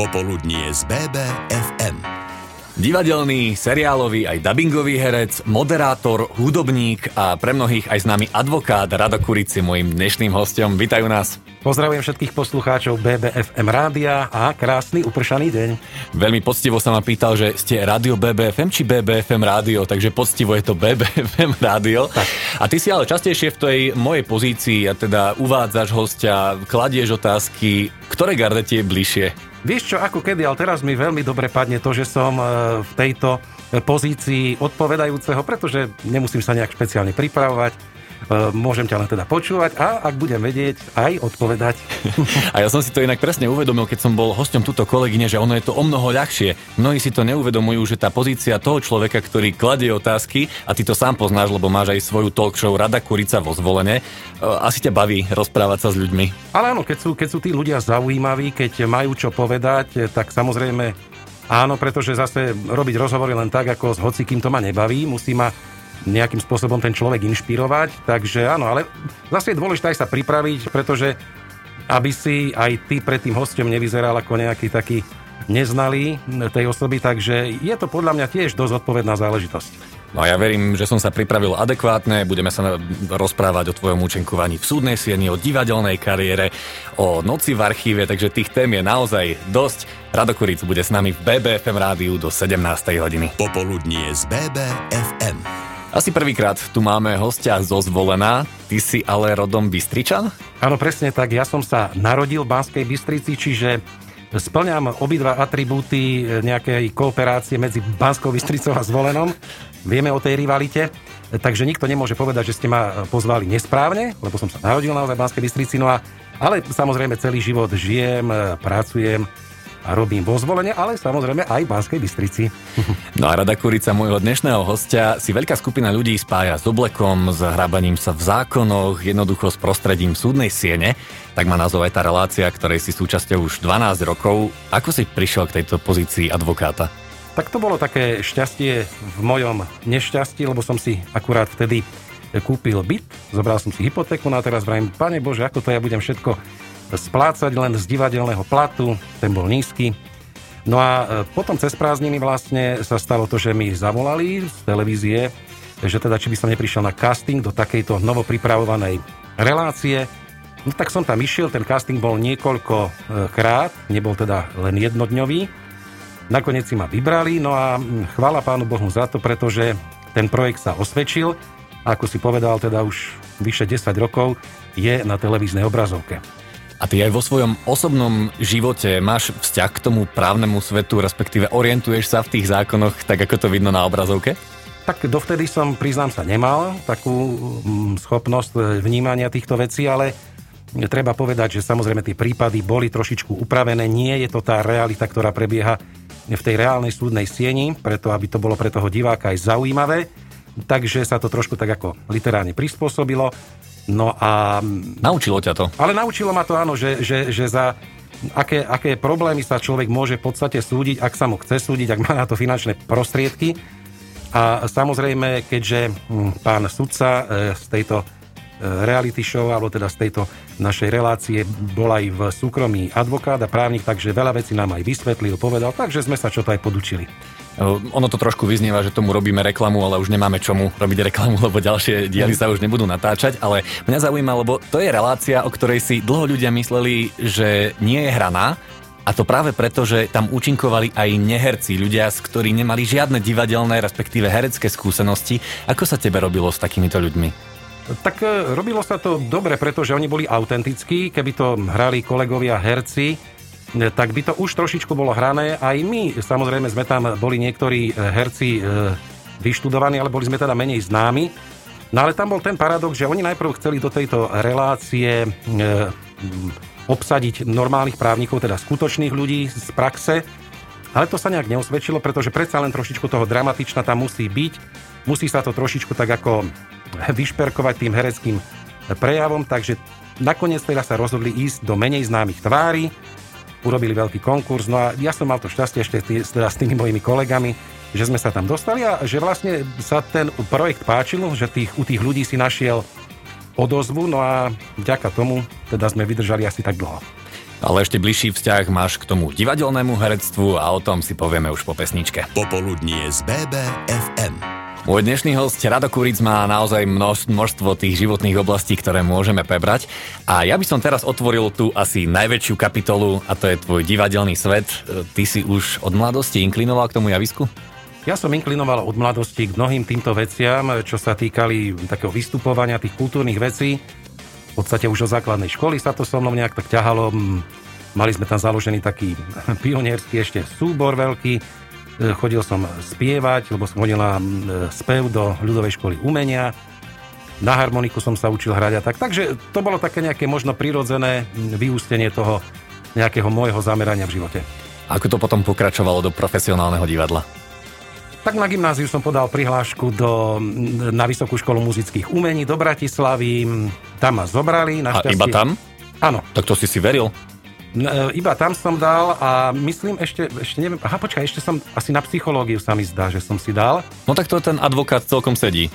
Popoludnie z BBFM. Divadelný, seriálový aj dubbingový herec, moderátor, hudobník a pre mnohých aj známy advokát Rado Kuric je môjim dnešným hostom. Vítajú nás. Pozdravujem všetkých poslucháčov BBFM rádia a krásny upršaný deň. Veľmi poctivo sa ma pýtal, že ste rádio BBFM či BBFM rádio, takže poctivo je to BBFM rádio. Tak. A ty si ale častejšie v tej mojej pozícii a teda uvádzaš hostia, kladieš otázky, ktoré garde ti je bližšie? Vieš čo, ako kedy, ale teraz mi veľmi dobre padne to, že som e, v tejto e, pozícii odpovedajúceho, pretože nemusím sa nejak špeciálne pripravovať môžem ťa len teda počúvať a ak budem vedieť, aj odpovedať. A ja som si to inak presne uvedomil, keď som bol hosťom túto kolegyne, že ono je to o mnoho ľahšie. Mnohí si to neuvedomujú, že tá pozícia toho človeka, ktorý kladie otázky, a ty to sám poznáš, lebo máš aj svoju talk show Rada Kurica vo zvolenie, e, asi ťa baví rozprávať sa s ľuďmi. Ale áno, keď sú, keď sú tí ľudia zaujímaví, keď majú čo povedať, tak samozrejme áno, pretože zase robiť rozhovory len tak, ako s hocikým to ma nebaví, musí ma nejakým spôsobom ten človek inšpirovať. Takže áno, ale zase je dôležité aj sa pripraviť, pretože aby si aj ty pred tým hostom nevyzeral ako nejaký taký neznalý tej osoby, takže je to podľa mňa tiež dosť odpovedná záležitosť. No a ja verím, že som sa pripravil adekvátne, budeme sa rozprávať o tvojom účenkovaní v súdnej sieni, o divadelnej kariére, o noci v archíve, takže tých tém je naozaj dosť. Rado Kuric bude s nami v BBFM rádiu do 17. hodiny. Popoludnie z BBFM. Asi prvýkrát tu máme hostia zo zvolená, ty si ale rodom Bystričan? Áno, presne tak. Ja som sa narodil v Banskej Bystrici, čiže splňam obidva atribúty nejakej kooperácie medzi Banskou Bystricou a zvolenom. Vieme o tej rivalite. Takže nikto nemôže povedať, že ste ma pozvali nesprávne, lebo som sa narodil naozaj v Banskej Bystrici. No a, ale samozrejme celý život žijem, pracujem a robím vo zvolenie, ale samozrejme aj v Banskej Bystrici. No a Rada Kurica, môjho dnešného hostia, si veľká skupina ľudí spája s oblekom, s hrabaním sa v zákonoch, jednoducho s prostredím súdnej siene. Tak má názov aj tá relácia, ktorej si súčasťou už 12 rokov. Ako si prišiel k tejto pozícii advokáta? Tak to bolo také šťastie v mojom nešťastí, lebo som si akurát vtedy kúpil byt, zobral som si hypotéku no a teraz vrajím, pane Bože, ako to ja budem všetko splácať len z divadelného platu, ten bol nízky. No a e, potom cez prázdniny vlastne sa stalo to, že mi zavolali z televízie, že teda či by som neprišiel na casting do takejto novopripravovanej relácie. No tak som tam išiel, ten casting bol niekoľko e, krát, nebol teda len jednodňový. Nakoniec si ma vybrali, no a chvála Pánu Bohu za to, pretože ten projekt sa osvedčil. Ako si povedal, teda už vyše 10 rokov je na televíznej obrazovke. A ty aj vo svojom osobnom živote máš vzťah k tomu právnemu svetu, respektíve orientuješ sa v tých zákonoch, tak ako to vidno na obrazovke? Tak dovtedy som, priznám sa, nemal takú mm, schopnosť e, vnímania týchto vecí, ale treba povedať, že samozrejme tie prípady boli trošičku upravené. Nie je to tá realita, ktorá prebieha v tej reálnej súdnej sieni, preto aby to bolo pre toho diváka aj zaujímavé. Takže sa to trošku tak ako literárne prispôsobilo. No a... Naučilo ťa to. Ale naučilo ma to, áno, že, že, že za aké, aké problémy sa človek môže v podstate súdiť, ak sa mu chce súdiť, ak má na to finančné prostriedky. A samozrejme, keďže hm, pán sudca e, z tejto e, reality show, alebo teda z tejto našej relácie bol aj v súkromí advokát a právnik, takže veľa vecí nám aj vysvetlil, povedal, takže sme sa čo to aj podučili. Ono to trošku vyznieva, že tomu robíme reklamu, ale už nemáme čomu robiť reklamu, lebo ďalšie diely sa už nebudú natáčať. Ale mňa zaujíma, lebo to je relácia, o ktorej si dlho ľudia mysleli, že nie je hraná. A to práve preto, že tam účinkovali aj neherci, ľudia, ktorí nemali žiadne divadelné, respektíve herecké skúsenosti. Ako sa tebe robilo s takýmito ľuďmi? Tak e, robilo sa to dobre, pretože oni boli autentickí. Keby to hrali kolegovia herci, tak by to už trošičku bolo hrané. Aj my, samozrejme, sme tam boli niektorí e, herci e, vyštudovaní, ale boli sme teda menej známi. No ale tam bol ten paradox, že oni najprv chceli do tejto relácie e, obsadiť normálnych právnikov, teda skutočných ľudí z praxe, ale to sa nejak neosvedčilo, pretože predsa len trošičku toho dramatična tam musí byť. Musí sa to trošičku tak ako vyšperkovať tým hereckým prejavom, takže nakoniec teda sa rozhodli ísť do menej známych tvári, urobili veľký konkurs. No a ja som mal to šťastie ešte tý, teda s tými mojimi kolegami, že sme sa tam dostali a že vlastne sa ten projekt páčil, že tých, u tých ľudí si našiel odozvu, no a vďaka tomu teda sme vydržali asi tak dlho. Ale ešte bližší vzťah máš k tomu divadelnému herectvu a o tom si povieme už po pesničke. Popoludnie z BBFM. Môj dnešný host Rado Kuric má naozaj množ, množstvo tých životných oblastí, ktoré môžeme prebrať. A ja by som teraz otvoril tu asi najväčšiu kapitolu a to je tvoj divadelný svet. Ty si už od mladosti inklinoval k tomu javisku? Ja som inklinoval od mladosti k mnohým týmto veciam, čo sa týkali takého vystupovania tých kultúrnych vecí. V podstate už od základnej školy sa to so mnou nejak tak ťahalo. Mali sme tam založený taký pionierský ešte súbor veľký, chodil som spievať, lebo som hodil na e, spev do ľudovej školy umenia. Na harmoniku som sa učil hrať a tak. Takže to bolo také nejaké možno prirodzené vyústenie toho nejakého môjho zamerania v živote. Ako to potom pokračovalo do profesionálneho divadla? Tak na gymnáziu som podal prihlášku do, na Vysokú školu muzických umení do Bratislavy. Tam ma zobrali. A iba tam? Áno. Tak to si si veril? E, iba tam som dal a myslím ešte, ešte neviem, aha počkaj, ešte som asi na psychológiu sa mi zdá, že som si dal. No tak to ten advokát celkom sedí.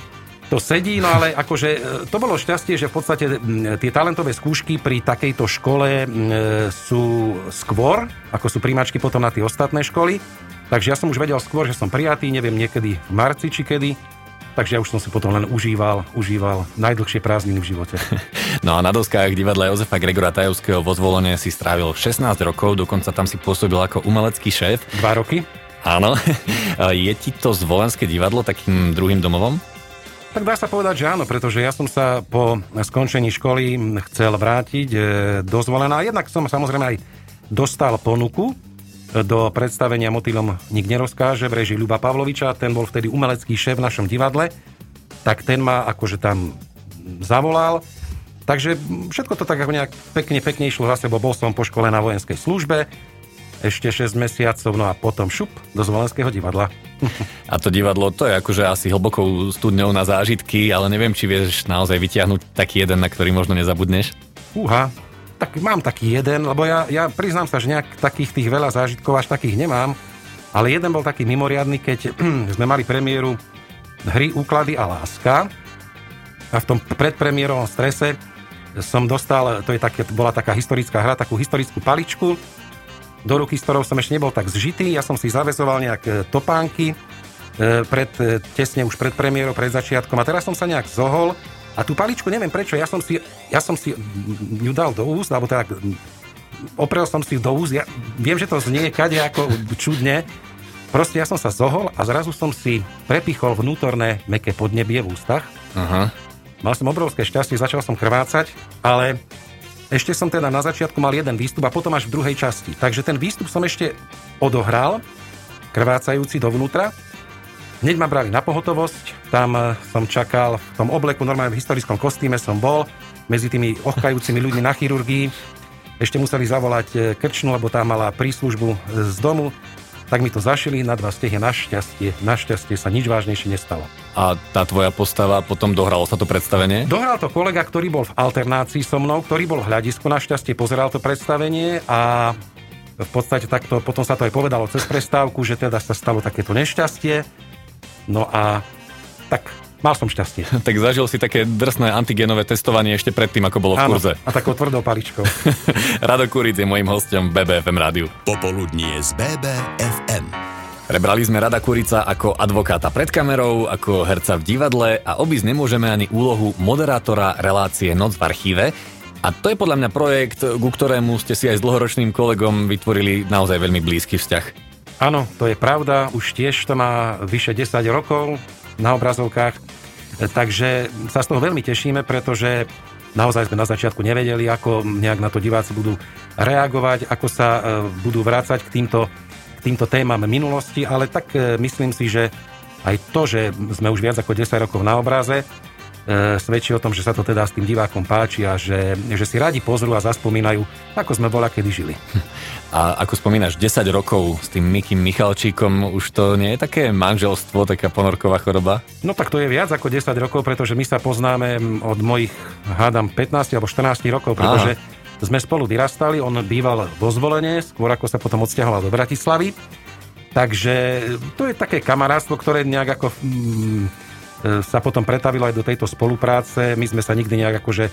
To sedí, no ale akože e, to bolo šťastie, že v podstate tie talentové skúšky pri takejto škole sú skôr, ako sú príjmačky potom na tie ostatné školy. Takže ja som už vedel skôr, že som prijatý, neviem, niekedy v marci či kedy. Takže ja už som si potom len užíval, užíval najdlhšie prázdniny v živote. No a na doskách divadla Jozefa Gregora Tajovského vo zvolenie si strávil 16 rokov, dokonca tam si pôsobil ako umelecký šéf. Dva roky. Áno. Je ti to zvolenské divadlo takým druhým domovom? Tak dá sa povedať, že áno, pretože ja som sa po skončení školy chcel vrátiť e, do zvolená. Jednak som samozrejme aj dostal ponuku do predstavenia Motýlom nik nerozkáže v režii Ľuba Pavloviča, ten bol vtedy umelecký šéf v našom divadle, tak ten ma akože tam zavolal. Takže všetko to tak nejak pekne, pekne išlo za sebou. Bol som po škole na vojenskej službe, ešte 6 mesiacov, no a potom šup do Zvolenského divadla. A to divadlo, to je akože asi hlbokou studňou na zážitky, ale neviem, či vieš naozaj vytiahnuť taký jeden, na ktorý možno nezabudneš. Uha, tak mám taký jeden, lebo ja, ja priznám sa, že nejak takých tých veľa zážitkov až takých nemám, ale jeden bol taký mimoriadný, keď sme mali premiéru hry Úklady a láska a v tom predpremiérovom strese som dostal, to je také, bola taká historická hra, takú historickú paličku, do ruky, s ktorou som ešte nebol tak zžitý. Ja som si zavezoval nejak e, topánky e, pred, e, tesne už pred premiérou, pred začiatkom a teraz som sa nejak zohol a tú paličku, neviem prečo, ja som si, ja som si ju dal do úst, alebo tak oprel som si ju do úst. Ja viem, že to znie kade ako čudne. Proste ja som sa zohol a zrazu som si prepichol vnútorné meké podnebie v ústach. Aha. Mal som obrovské šťastie, začal som krvácať, ale ešte som teda na začiatku mal jeden výstup a potom až v druhej časti. Takže ten výstup som ešte odohral, krvácajúci dovnútra Hneď ma brali na pohotovosť, tam eh, som čakal v tom obleku, normálne v historickom kostýme som bol, medzi tými ochkajúcimi ľuďmi na chirurgii. Ešte museli zavolať eh, krčnu, lebo tá mala príslužbu eh, z domu. Tak mi to zašili na dva stehy, našťastie, našťastie sa nič vážnejšie nestalo. A tá tvoja postava, potom dohralo sa to predstavenie? Dohral to kolega, ktorý bol v alternácii so mnou, ktorý bol v hľadisku, našťastie pozeral to predstavenie a v podstate takto, potom sa to aj povedalo cez prestávku, že teda sa stalo takéto nešťastie No a tak mal som šťastie. tak zažil si také drsné antigenové testovanie ešte predtým, ako bolo v kurze. a takou tvrdou paličkou. Rado Kuric je mojim hostom v BBFM rádiu. Popoludnie z BBFM. Prebrali sme Rada Kurica ako advokáta pred kamerou, ako herca v divadle a obísť nemôžeme ani úlohu moderátora relácie Noc v archíve. A to je podľa mňa projekt, ku ktorému ste si aj s dlhoročným kolegom vytvorili naozaj veľmi blízky vzťah. Áno, to je pravda, už tiež to má vyše 10 rokov na obrazovkách, takže sa z toho veľmi tešíme, pretože naozaj sme na začiatku nevedeli, ako nejak na to diváci budú reagovať, ako sa e, budú vrácať k týmto, k týmto témam minulosti, ale tak e, myslím si, že aj to, že sme už viac ako 10 rokov na obraze, svedčí o tom, že sa to teda s tým divákom páči a že, že si radi pozrú a zaspomínajú, ako sme bola kedy žili. A ako spomínaš, 10 rokov s tým Mikým Michalčíkom, už to nie je také manželstvo, taká ponorková choroba? No tak to je viac ako 10 rokov, pretože my sa poznáme od mojich, hádam, 15 alebo 14 rokov, pretože Aha. sme spolu vyrastali, on býval vo zvolenie, skôr ako sa potom odsťahoval do Bratislavy. Takže to je také kamarátstvo, ktoré nejak ako mm, sa potom pretavilo aj do tejto spolupráce. My sme sa nikdy nejak akože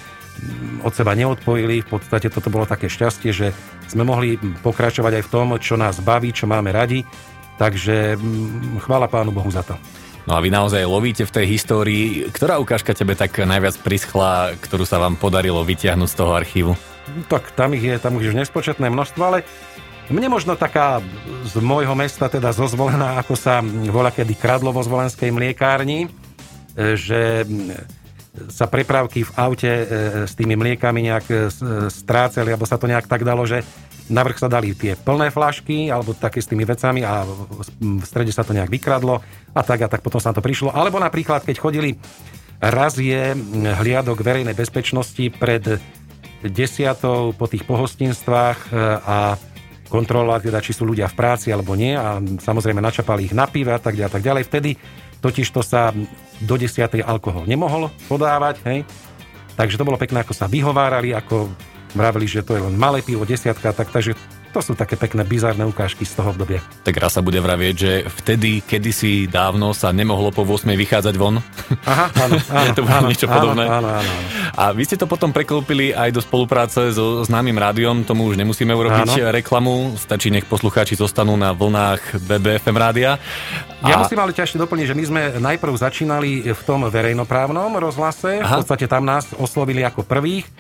od seba neodpojili. V podstate toto bolo také šťastie, že sme mohli pokračovať aj v tom, čo nás baví, čo máme radi. Takže mm, chvála Pánu Bohu za to. No a vy naozaj lovíte v tej histórii. Ktorá ukážka tebe tak najviac prischla, ktorú sa vám podarilo vytiahnuť z toho archívu? Tak tam ich je, tam už nespočetné množstvo, ale mne možno taká z môjho mesta, teda zozvolená, ako sa volá kedy kradlo vo zvolenskej mliekárni, e, že sa prepravky v aute e, s tými mliekami nejak e, strácali, alebo sa to nejak tak dalo, že navrh sa dali tie plné flašky, alebo také s tými vecami a v strede sa to nejak vykradlo a tak a tak potom sa na to prišlo. Alebo napríklad, keď chodili razie hliadok verejnej bezpečnosti pred desiatou po tých pohostinstvách e, a kontrolovať teda, či sú ľudia v práci alebo nie a samozrejme načapali ich na pive a tak ďalej, tak ďalej. Vtedy totiž to sa do 10. alkohol nemohol podávať, hej. Takže to bolo pekné, ako sa vyhovárali, ako vravili, že to je len malé pivo, desiatka, tak, takže to sú také pekné, bizárne ukážky z toho obdobia. Tak raz sa bude vravieť, že vtedy, kedysi dávno sa nemohlo po 8 vychádzať von. Aha, áno, áno, to bude áno, niečo áno, podobné. Áno, áno, áno. A vy ste to potom preklopili aj do spolupráce so známym rádiom, tomu už nemusíme urobiť áno. reklamu, stačí nech poslucháči zostanú na vlnách BBFM rádia. A... Ja musím ale ťa ešte doplniť, že my sme najprv začínali v tom verejnoprávnom rozhlase, Aha. v podstate tam nás oslovili ako prvých, e,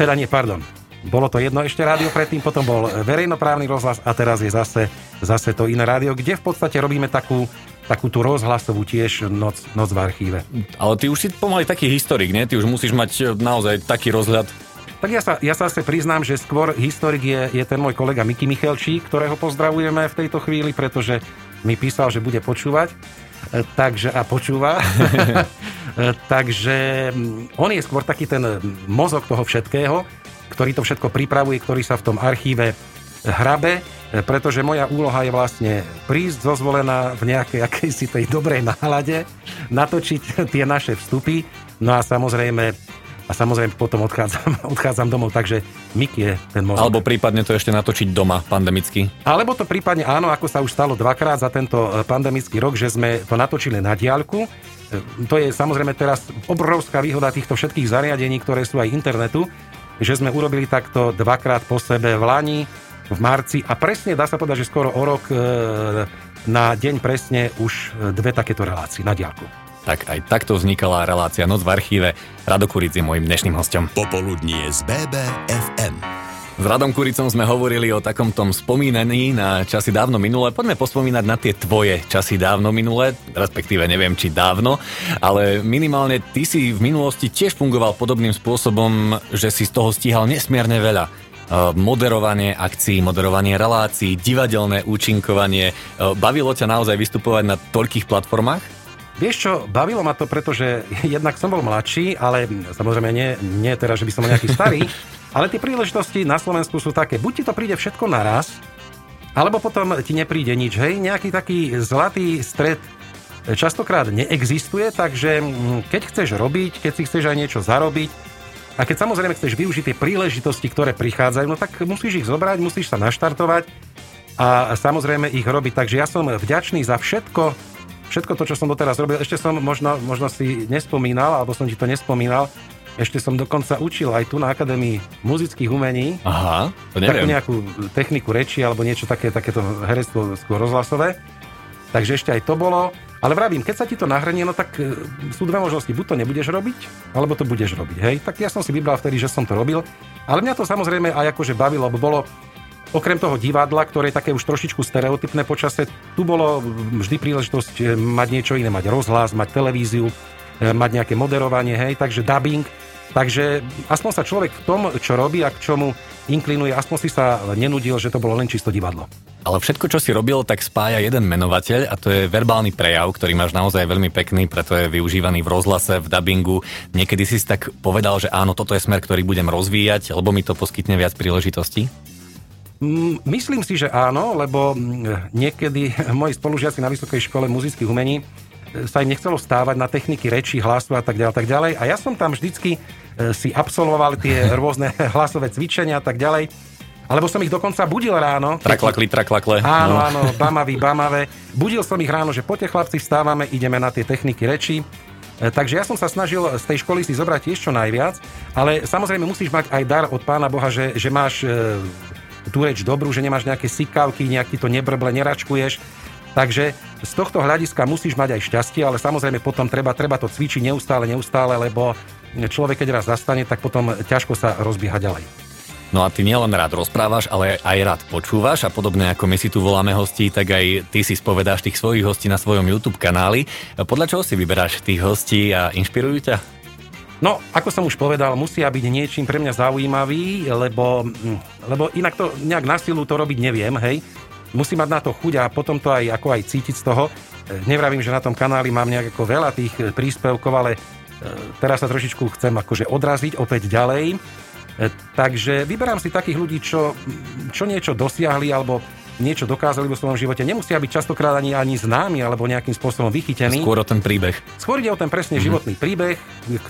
teda nie, pardon, bolo to jedno ešte rádio predtým, potom bol verejnoprávny rozhlas a teraz je zase, zase to iné rádio, kde v podstate robíme takú, takú tú rozhlasovú tiež noc, noc v archíve. Ale ty už si pomaly taký historik, nie? Ty už musíš mať e, naozaj taký rozhľad. Tak ja sa, ja sa zase priznám, že skôr historik je, je ten môj kolega Miky Michelčík, ktorého pozdravujeme v tejto chvíli, pretože mi písal, že bude počúvať e, takže a počúva. E, takže mm, on je skôr taký ten mozog toho všetkého ktorý to všetko pripravuje, ktorý sa v tom archíve hrabe, pretože moja úloha je vlastne prísť zozvolená v nejakej akejsi tej dobrej nálade, natočiť tie naše vstupy, no a samozrejme a samozrejme potom odchádzam, odchádzam domov, takže Mik je ten mozog. Alebo prípadne to ešte natočiť doma pandemicky. Alebo to prípadne áno, ako sa už stalo dvakrát za tento e, pandemický rok, že sme to natočili na diálku. E, to je samozrejme teraz obrovská výhoda týchto všetkých zariadení, ktoré sú aj internetu, že sme urobili takto dvakrát po sebe v Lani, v marci a presne dá sa povedať, že skoro o rok e, na deň presne už e, dve takéto relácie na diálku. Tak aj takto vznikala relácia Noc v archíve. Rado Kuric je môjim dnešným hostom. Popoludnie z BBFM. S Radom Kuricom sme hovorili o takom tom spomínaní na časy dávno minulé. Poďme pospomínať na tie tvoje časy dávno minulé, respektíve neviem, či dávno, ale minimálne ty si v minulosti tiež fungoval podobným spôsobom, že si z toho stíhal nesmierne veľa e, moderovanie akcií, moderovanie relácií, divadelné účinkovanie. E, bavilo ťa naozaj vystupovať na toľkých platformách? Vieš čo, bavilo ma to, pretože jednak som bol mladší, ale samozrejme nie, nie teraz, že by som bol nejaký starý, Ale tie príležitosti na Slovensku sú také, buď ti to príde všetko naraz, alebo potom ti nepríde nič. Hej, nejaký taký zlatý stred častokrát neexistuje, takže mm, keď chceš robiť, keď si chceš aj niečo zarobiť, a keď samozrejme chceš využiť tie príležitosti, ktoré prichádzajú, no tak musíš ich zobrať, musíš sa naštartovať a samozrejme ich robiť. Takže ja som vďačný za všetko, všetko to, čo som doteraz robil. Ešte som možno, možno si nespomínal, alebo som ti to nespomínal, ešte som dokonca učil aj tu na Akadémii muzických umení. Aha, to neviem. Takú nejakú techniku reči alebo niečo také, takéto herectvo skôr rozhlasové. Takže ešte aj to bolo. Ale vravím, keď sa ti to nahrnie, no tak e, sú dve možnosti. Buď to nebudeš robiť, alebo to budeš robiť. Hej? Tak ja som si vybral vtedy, že som to robil. Ale mňa to samozrejme aj akože bavilo, lebo bolo okrem toho divadla, ktoré je také už trošičku stereotypné počasie, tu bolo vždy príležitosť e, mať niečo iné, mať rozhlas, mať televíziu, e, mať nejaké moderovanie, hej, takže dubbing. Takže aspoň sa človek v tom, čo robí a k čomu inklinuje, aspoň si sa nenudil, že to bolo len čisto divadlo. Ale všetko, čo si robil, tak spája jeden menovateľ a to je verbálny prejav, ktorý máš naozaj veľmi pekný, preto je využívaný v rozhlase, v dubbingu. Niekedy si tak povedal, že áno, toto je smer, ktorý budem rozvíjať, lebo mi to poskytne viac príležitostí? Mm, myslím si, že áno, lebo mm, niekedy moji spolužiaci na Vysokej škole muzických umení sa im nechcelo stávať na techniky reči, hlasu a tak ďalej, tak ďalej. A ja som tam vždycky e, si absolvoval tie rôzne hlasové cvičenia a tak ďalej. Alebo som ich dokonca budil ráno. Traklakli, traklakle. Áno, no. áno, bamavý, bamavé. Budil som ich ráno, že poďte chlapci, vstávame, ideme na tie techniky reči. E, takže ja som sa snažil z tej školy si zobrať tiež čo najviac, ale samozrejme musíš mať aj dar od Pána Boha, že, že máš e, tú reč dobrú, že nemáš nejaké sikavky, nejak ti to nebrble, neračkuješ. Takže z tohto hľadiska musíš mať aj šťastie, ale samozrejme potom treba, treba to cvičiť neustále, neustále, lebo človek, keď raz zastane, tak potom ťažko sa rozbieha ďalej. No a ty nielen rád rozprávaš, ale aj rád počúvaš a podobne ako my si tu voláme hostí, tak aj ty si spovedáš tých svojich hostí na svojom YouTube kanáli. Podľa čoho si vyberáš tých hostí a inšpirujú ťa? No, ako som už povedal, musia byť niečím pre mňa zaujímavý, lebo, lebo inak to nejak na silu to robiť neviem, hej. Musí mať na to chuť a potom to aj, ako aj cítiť z toho. Nevravím, že na tom kanáli mám nejak ako veľa tých príspevkov, ale e, teraz sa trošičku chcem akože odraziť opäť ďalej E, takže vyberám si takých ľudí, čo, čo niečo dosiahli alebo niečo dokázali vo svojom živote. Nemusia byť častokrát ani, ani známi alebo nejakým spôsobom vychytení. Skôr o ten príbeh. Skôr ide o ten presne mm-hmm. životný príbeh,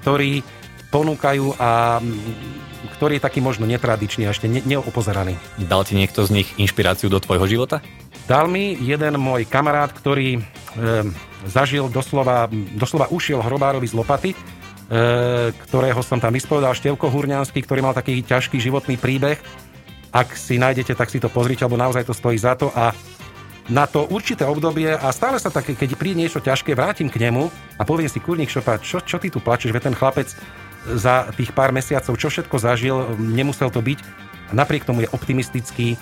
ktorý ponúkajú a ktorý je taký možno netradičný a ešte ne, neopozeraný. Dal ti niekto z nich inšpiráciu do tvojho života? Dal mi jeden môj kamarát, ktorý e, zažil doslova, doslova ušiel hrobárovi z lopaty E, ktorého som tam vyspovedal, Števko Hurňanský, ktorý mal taký ťažký životný príbeh. Ak si nájdete, tak si to pozrite, lebo naozaj to stojí za to a na to určité obdobie a stále sa také, keď príde niečo ťažké, vrátim k nemu a poviem si, kurník šopa, čo, čo ty tu plačeš, ve ten chlapec za tých pár mesiacov, čo všetko zažil, nemusel to byť. Napriek tomu je optimistický, e,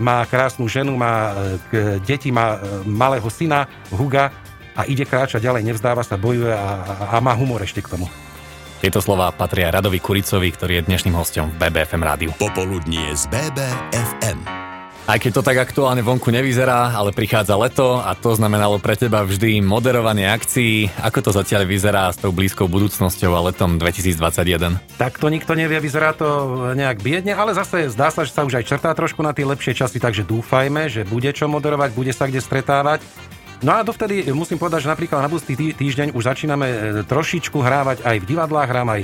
má krásnu ženu, má e, deti, má malého syna, Huga, a ide kráčať ďalej, nevzdáva sa, bojuje a, a, a má humor ešte k tomu. Tieto slova patria Radovi Kuricovi, ktorý je dnešným hostom v BBFM rádiu. Popoludnie z BBFM. Aj keď to tak aktuálne vonku nevyzerá, ale prichádza leto a to znamenalo pre teba vždy moderovanie akcií. Ako to zatiaľ vyzerá s tou blízkou budúcnosťou a letom 2021? Tak to nikto nevie, vyzerá to nejak biedne, ale zase zdá sa, že sa už aj črtá trošku na tie lepšie časy, takže dúfajme, že bude čo moderovať, bude sa kde stretávať. No a dovtedy musím povedať, že napríklad na budúci týždeň už začíname e, trošičku hrávať aj v divadlách, hrám aj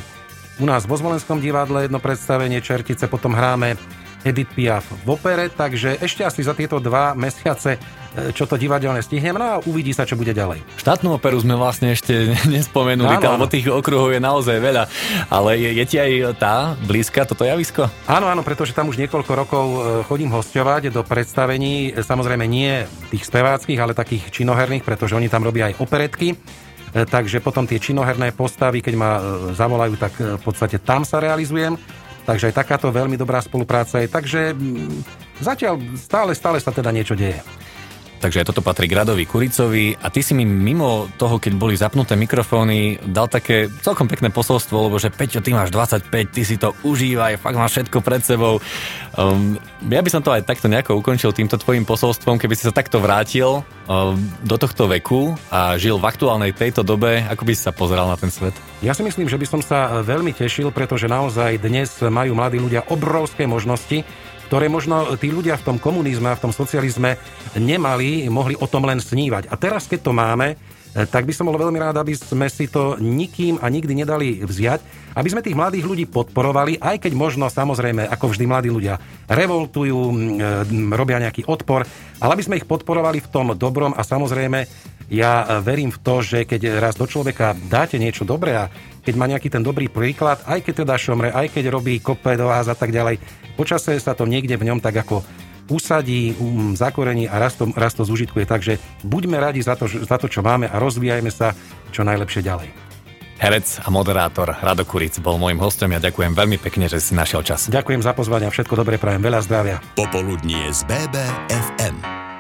u nás vo Zvolenskom divadle jedno predstavenie Čertice, potom hráme Edith Piaf v opere, takže ešte asi za tieto dva mesiace E, čo to divadelne stihnem, no a uvidí sa, čo bude ďalej. Štátnu operu sme vlastne ešte nespomenuli, áno, lebo tých okruhov je naozaj veľa, ale je, je ti aj tá blízka toto javisko? Áno, áno, pretože tam už niekoľko rokov e, chodím hostovať do predstavení, samozrejme nie tých speváckých, ale takých činoherných, pretože oni tam robia aj operetky. E, takže potom tie činoherné postavy, keď ma zavolajú, tak v podstate tam sa realizujem. Takže aj takáto veľmi dobrá spolupráca je. Takže zatiaľ stále, stále sa teda niečo deje. Takže toto patrí Gradovi Kuricovi a ty si mi mimo toho, keď boli zapnuté mikrofóny, dal také celkom pekné posolstvo, lebo že Peťo, ty máš 25, ty si to užívaj, fakt máš všetko pred sebou. Um, ja by som to aj takto nejako ukončil týmto tvojim posolstvom, keby si sa takto vrátil um, do tohto veku a žil v aktuálnej tejto dobe, ako by si sa pozeral na ten svet? Ja si myslím, že by som sa veľmi tešil, pretože naozaj dnes majú mladí ľudia obrovské možnosti ktoré možno tí ľudia v tom komunizme a v tom socializme nemali, mohli o tom len snívať. A teraz, keď to máme, eh, tak by som bol veľmi rád, aby sme si to nikým a nikdy nedali vziať, aby sme tých mladých ľudí podporovali, aj keď možno samozrejme, ako vždy mladí ľudia revoltujú, eh, robia nejaký odpor, ale aby sme ich podporovali v tom dobrom a samozrejme ja verím v to, že keď raz do človeka dáte niečo dobré a keď má nejaký ten dobrý príklad, aj keď teda šomre, aj keď robí kope do vás a tak ďalej, počase sa to niekde v ňom tak ako usadí, um, zakorení a raz to, raz to zužitkuje. Takže buďme radi za to, za to, čo máme a rozvíjajme sa čo najlepšie ďalej. Herec a moderátor Rado Kuric bol môjim hostom. Ja ďakujem veľmi pekne, že si našiel čas. Ďakujem za pozvanie a všetko dobré prajem. Veľa zdravia. Popoludnie z BBFM.